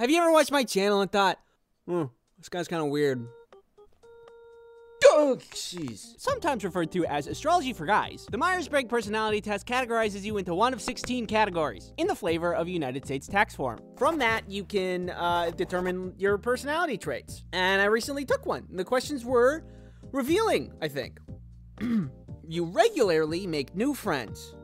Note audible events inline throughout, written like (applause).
Have you ever watched my channel and thought, hmm, this guy's kind of weird? Oh, jeez. Sometimes referred to as astrology for guys, the Myers-Briggs personality test categorizes you into one of 16 categories in the flavor of United States tax form. From that, you can uh, determine your personality traits. And I recently took one. The questions were revealing, I think. (clears throat) you regularly make new friends.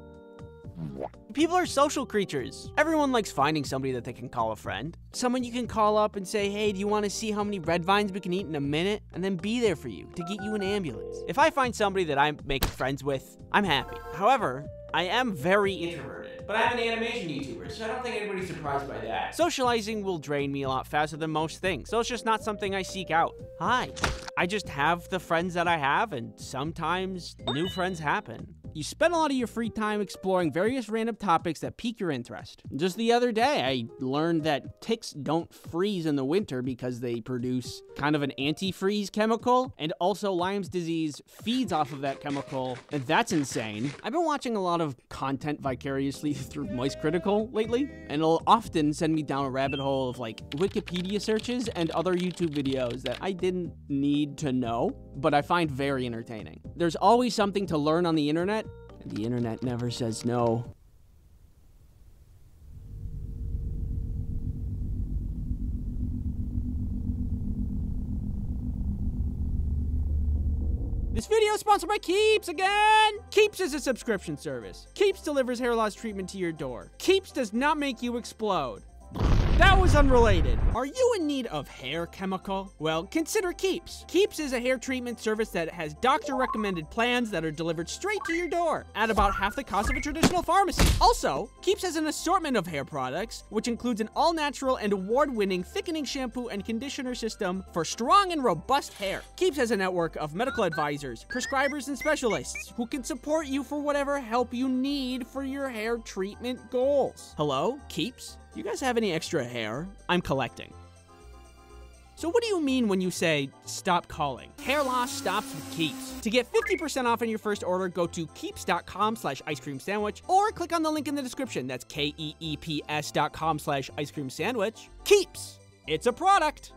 People are social creatures. Everyone likes finding somebody that they can call a friend. Someone you can call up and say, hey, do you want to see how many red vines we can eat in a minute? And then be there for you to get you an ambulance. If I find somebody that I make friends with, I'm happy. However, I am very introverted. But I'm an animation YouTuber, so I don't think anybody's surprised by that. Socializing will drain me a lot faster than most things, so it's just not something I seek out. Hi. I just have the friends that I have, and sometimes new friends happen. You spend a lot of your free time exploring various random topics that pique your interest. Just the other day, I learned that ticks don't freeze in the winter because they produce kind of an antifreeze chemical, and also Lyme's disease feeds off of that chemical, and that's insane. I've been watching a lot of content vicariously (laughs) through Moist Critical lately, and it'll often send me down a rabbit hole of like Wikipedia searches and other YouTube videos that I didn't need to know, but I find very entertaining. There's always something to learn on the internet, the internet never says no. This video is sponsored by Keeps again! Keeps is a subscription service. Keeps delivers hair loss treatment to your door. Keeps does not make you explode. That was unrelated. Are you in need of hair chemical? Well, consider Keeps. Keeps is a hair treatment service that has doctor recommended plans that are delivered straight to your door at about half the cost of a traditional pharmacy. Also, Keeps has an assortment of hair products, which includes an all natural and award winning thickening shampoo and conditioner system for strong and robust hair. Keeps has a network of medical advisors, prescribers, and specialists who can support you for whatever help you need for your hair treatment goals. Hello, Keeps? Do you guys have any extra hair? I'm collecting. So what do you mean when you say stop calling? Hair loss stops with Keeps. To get 50% off on your first order, go to keeps.com slash ice cream sandwich or click on the link in the description. That's K-E-E-P-S dot com slash ice cream sandwich. Keeps. It's a product.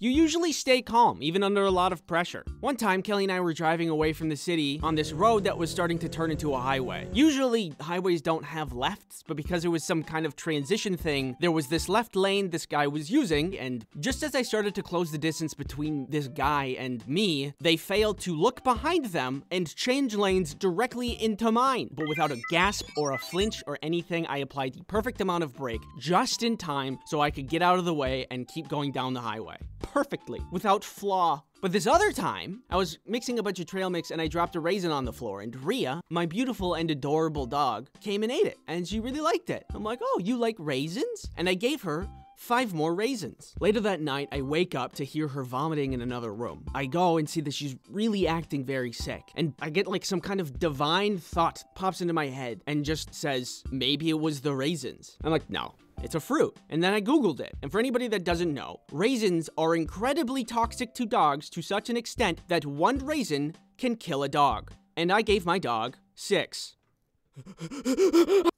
You usually stay calm, even under a lot of pressure. One time, Kelly and I were driving away from the city on this road that was starting to turn into a highway. Usually, highways don't have lefts, but because it was some kind of transition thing, there was this left lane this guy was using, and just as I started to close the distance between this guy and me, they failed to look behind them and change lanes directly into mine. But without a gasp or a flinch or anything, I applied the perfect amount of brake just in time so I could get out of the way and keep going down the highway perfectly, without flaw. But this other time, I was mixing a bunch of trail mix and I dropped a raisin on the floor, and Rhea, my beautiful and adorable dog, came and ate it, and she really liked it. I'm like, oh, you like raisins? And I gave her five more raisins. Later that night, I wake up to hear her vomiting in another room. I go and see that she's really acting very sick, and I get like some kind of divine thought pops into my head and just says, maybe it was the raisins. I'm like, no, it's a fruit. And then I Googled it. And for anybody that doesn't know, raisins are incredibly toxic to dogs to such an extent that one raisin can kill a dog. And I gave my dog six.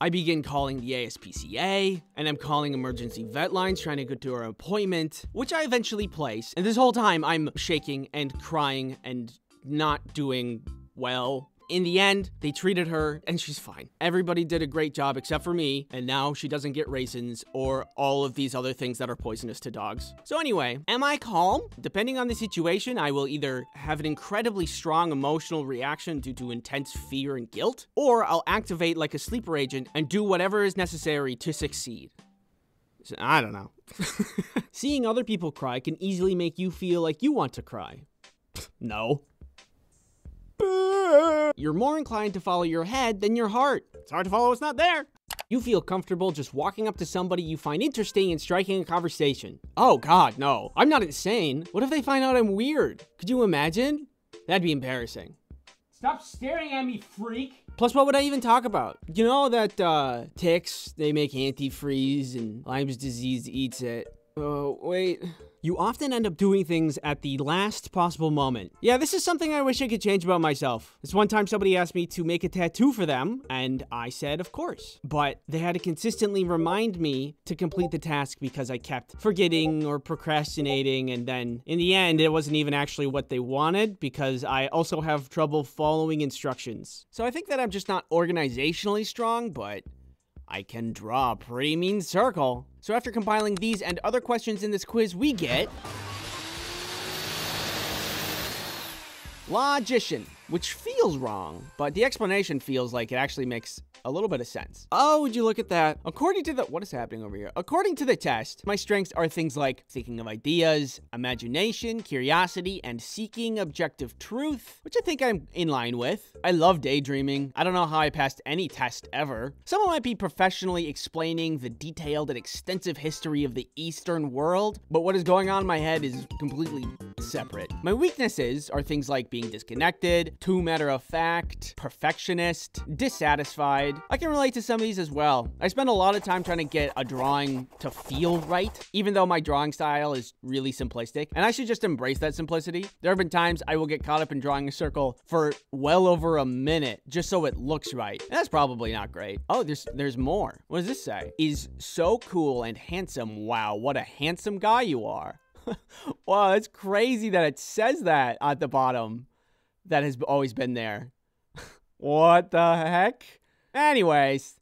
I begin calling the ASPCA, and I'm calling emergency vet lines trying to get to her appointment, which I eventually place. And this whole time, I'm shaking and crying and not doing well. In the end, they treated her and she's fine. Everybody did a great job except for me, and now she doesn't get raisins or all of these other things that are poisonous to dogs. So anyway, am I calm? Depending on the situation, I will either have an incredibly strong emotional reaction due to intense fear and guilt, or I'll activate like a sleeper agent and do whatever is necessary to succeed. I don't know. (laughs) Seeing other people cry can easily make you feel like you want to cry. (laughs) No. You're more inclined to follow your head than your heart. It's hard to follow what's not there. You feel comfortable just walking up to somebody you find interesting and striking a conversation. Oh god, no. I'm not insane. What if they find out I'm weird? Could you imagine? That'd be embarrassing. Stop staring at me, freak! Plus, what would I even talk about? You know that, uh, ticks, they make antifreeze and Lyme's disease eats it. Oh, wait. You often end up doing things at the last possible moment. Yeah, this is something I wish I could change about myself. This one time somebody asked me to make a tattoo for them, and I said, of course. But they had to consistently remind me to complete the task because I kept forgetting or procrastinating, and then in the end, it wasn't even actually what they wanted because I also have trouble following instructions. So I think that I'm just not organizationally strong, but I can draw a pretty mean circle. So after compiling these and other questions in this quiz, we get... Logician, which feels wrong, but the explanation feels like it actually makes a little bit of sense. Oh, would you look at that? According to the what is happening over here? According to the test, my strengths are things like thinking of ideas, imagination, curiosity, and seeking objective truth, which I think I'm in line with. I love daydreaming. I don't know how I passed any test ever. Someone might be professionally explaining the detailed and extensive history of the Eastern world, but what is going on in my head is completely separate. My weaknesses are things like being disconnected, too matter of fact, perfectionist, dissatisfied. I can relate to some of these as well. I spend a lot of time trying to get a drawing to feel right, even though my drawing style is really simplistic, and I should just embrace that simplicity. There have been times I will get caught up in drawing a circle for well over a minute just so it looks right. And that's probably not great. Oh, there's there's more. What does this say? Is so cool and handsome. Wow, what a handsome guy you are. (laughs) wow, it's crazy that it says that at the bottom. That has always been there. (laughs) what the heck? Anyways,